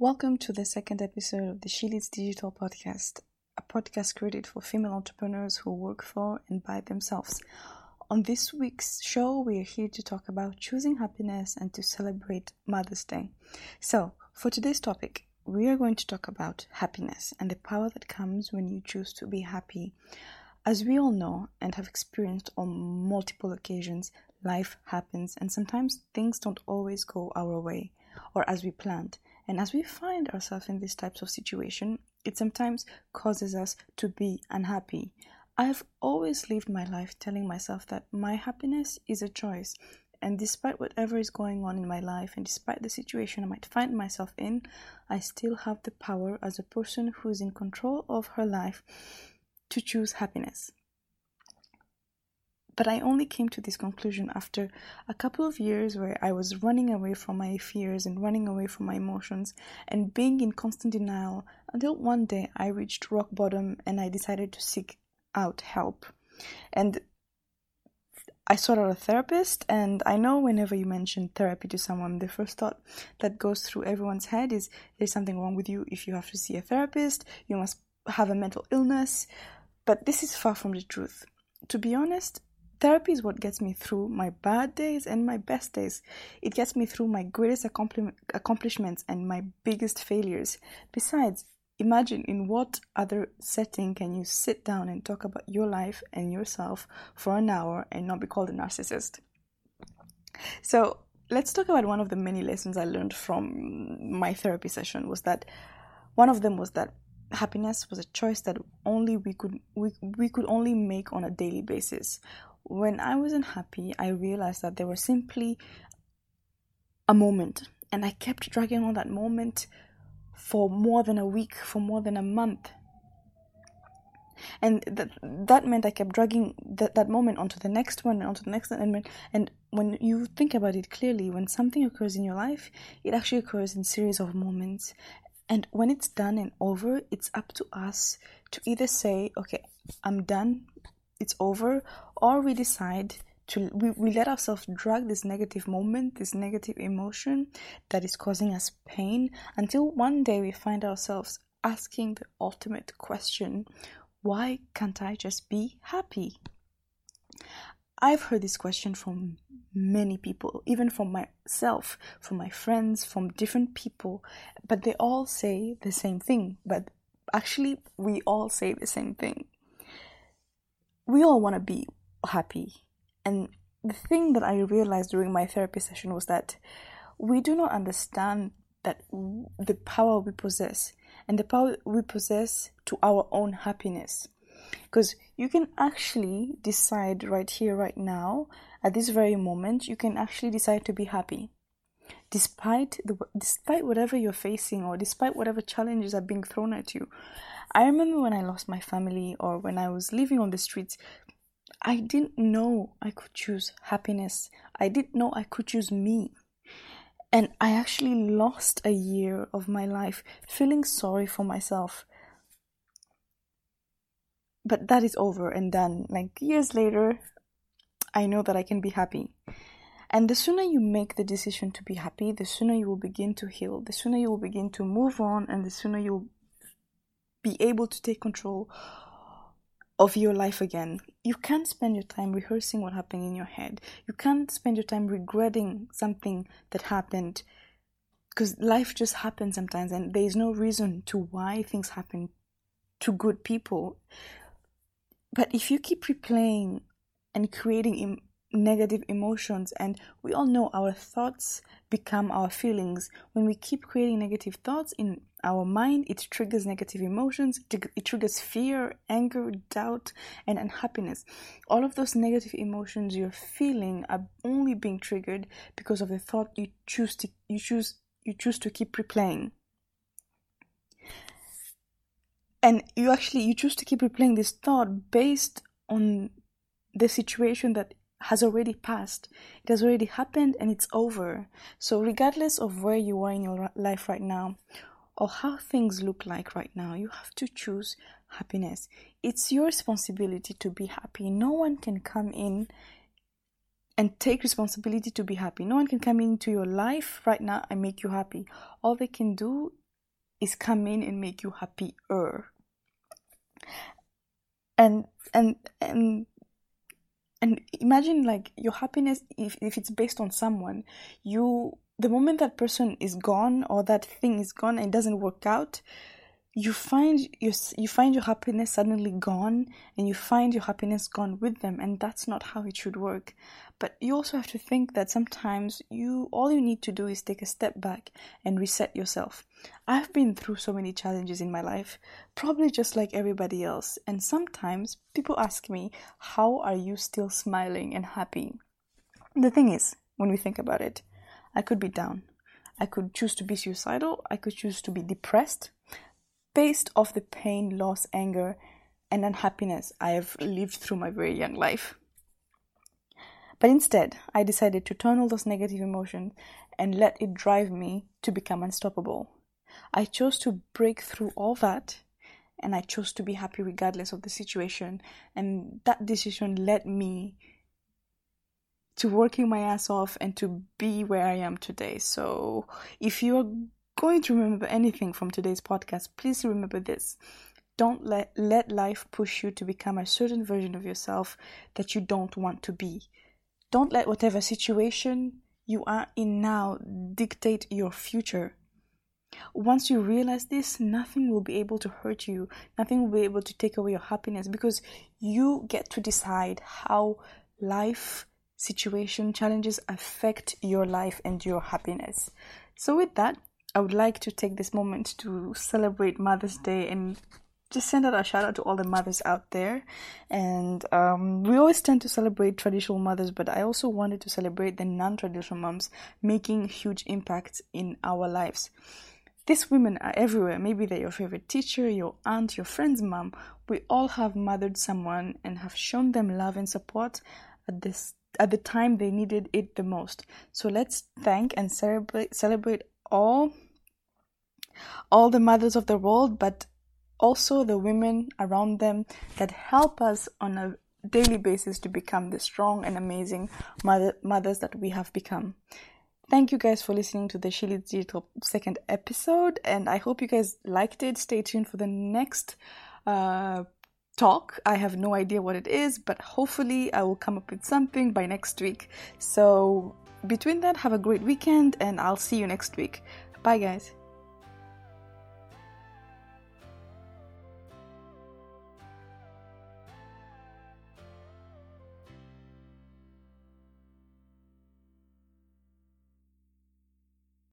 Welcome to the second episode of the She Leads Digital podcast, a podcast created for female entrepreneurs who work for and by themselves. On this week's show, we are here to talk about choosing happiness and to celebrate Mother's Day. So, for today's topic, we are going to talk about happiness and the power that comes when you choose to be happy. As we all know and have experienced on multiple occasions, life happens and sometimes things don't always go our way or as we planned. And as we find ourselves in these types of situation, it sometimes causes us to be unhappy. I've always lived my life telling myself that my happiness is a choice. And despite whatever is going on in my life, and despite the situation I might find myself in, I still have the power as a person who is in control of her life to choose happiness. But I only came to this conclusion after a couple of years where I was running away from my fears and running away from my emotions and being in constant denial until one day I reached rock bottom and I decided to seek out help. And I sought out a therapist, and I know whenever you mention therapy to someone, the first thought that goes through everyone's head is there's something wrong with you if you have to see a therapist, you must have a mental illness. But this is far from the truth. To be honest, therapy is what gets me through my bad days and my best days. It gets me through my greatest accomplishments and my biggest failures. Besides, imagine in what other setting can you sit down and talk about your life and yourself for an hour and not be called a narcissist? So, let's talk about one of the many lessons I learned from my therapy session was that one of them was that happiness was a choice that only we could we, we could only make on a daily basis when i wasn't happy i realized that there was simply a moment. And i kept dragging on that moment for more than a week for more than a month. And that that meant I kept dragging that, that moment onto the next one and onto the next one. And, and when you think about it clearly when something occurs in your life it actually occurs in series of moments. And when it's done and over, it's up to us to either say, okay, I'm done, it's over, or we decide to, we, we let ourselves drag this negative moment, this negative emotion that is causing us pain until one day we find ourselves asking the ultimate question why can't I just be happy? I've heard this question from many people, even from myself, from my friends, from different people, but they all say the same thing. But actually, we all say the same thing. We all want to be happy. And the thing that I realized during my therapy session was that we do not understand that the power we possess and the power we possess to our own happiness because you can actually decide right here right now at this very moment you can actually decide to be happy despite the despite whatever you're facing or despite whatever challenges are being thrown at you i remember when i lost my family or when i was living on the streets i didn't know i could choose happiness i didn't know i could choose me and i actually lost a year of my life feeling sorry for myself but that is over and done. Like years later, I know that I can be happy. And the sooner you make the decision to be happy, the sooner you will begin to heal, the sooner you will begin to move on, and the sooner you'll be able to take control of your life again. You can't spend your time rehearsing what happened in your head. You can't spend your time regretting something that happened because life just happens sometimes and there is no reason to why things happen to good people. But if you keep replaying and creating Im- negative emotions, and we all know our thoughts become our feelings, when we keep creating negative thoughts in our mind, it triggers negative emotions, it triggers fear, anger, doubt, and unhappiness. All of those negative emotions you're feeling are only being triggered because of the thought you choose to you choose you choose to keep replaying and you actually you choose to keep replaying this thought based on the situation that has already passed. It has already happened and it's over. So regardless of where you are in your life right now or how things look like right now you have to choose happiness. It's your responsibility to be happy. No one can come in and take responsibility to be happy. No one can come into your life right now and make you happy. All they can do is come in and make you happier. And and and and imagine like your happiness if, if it's based on someone you the moment that person is gone or that thing is gone and doesn't work out you find your you find your happiness suddenly gone and you find your happiness gone with them and that's not how it should work. But you also have to think that sometimes you all you need to do is take a step back and reset yourself. I've been through so many challenges in my life probably just like everybody else and sometimes people ask me how are you still smiling and happy? The thing is when we think about it i could be down. I could choose to be suicidal. I could choose to be depressed based off the pain, loss, anger, and unhappiness I have lived through my very young life. But instead, I decided to turn all those negative emotions and let it drive me to become unstoppable. I chose to break through all that and I chose to be happy regardless of the situation. And that decision led me to working my ass off and to be where I am today. So if you're going to remember anything from today's podcast, please remember this. Don't let, let life push you to become a certain version of yourself that you don't want to be. Don't let whatever situation you are in now dictate your future. Once you realize this, nothing will be able to hurt you, nothing will be able to take away your happiness because you get to decide how life, situation, challenges affect your life and your happiness. So, with that, I would like to take this moment to celebrate Mother's Day and just send out a shout out to all the mothers out there. And um, we always tend to celebrate traditional mothers, but I also wanted to celebrate the non traditional moms making huge impacts in our lives. These women are everywhere. Maybe they're your favorite teacher, your aunt, your friend's mom. We all have mothered someone and have shown them love and support at this at the time they needed it the most. So let's thank and celebrate celebrate all all the mothers of the world, but also the women around them that help us on a daily basis to become the strong and amazing mother, mothers that we have become. Thank you guys for listening to the Leads Digital second episode, and I hope you guys liked it. Stay tuned for the next uh, talk. I have no idea what it is, but hopefully I will come up with something by next week. So between that, have a great weekend, and I'll see you next week. Bye, guys.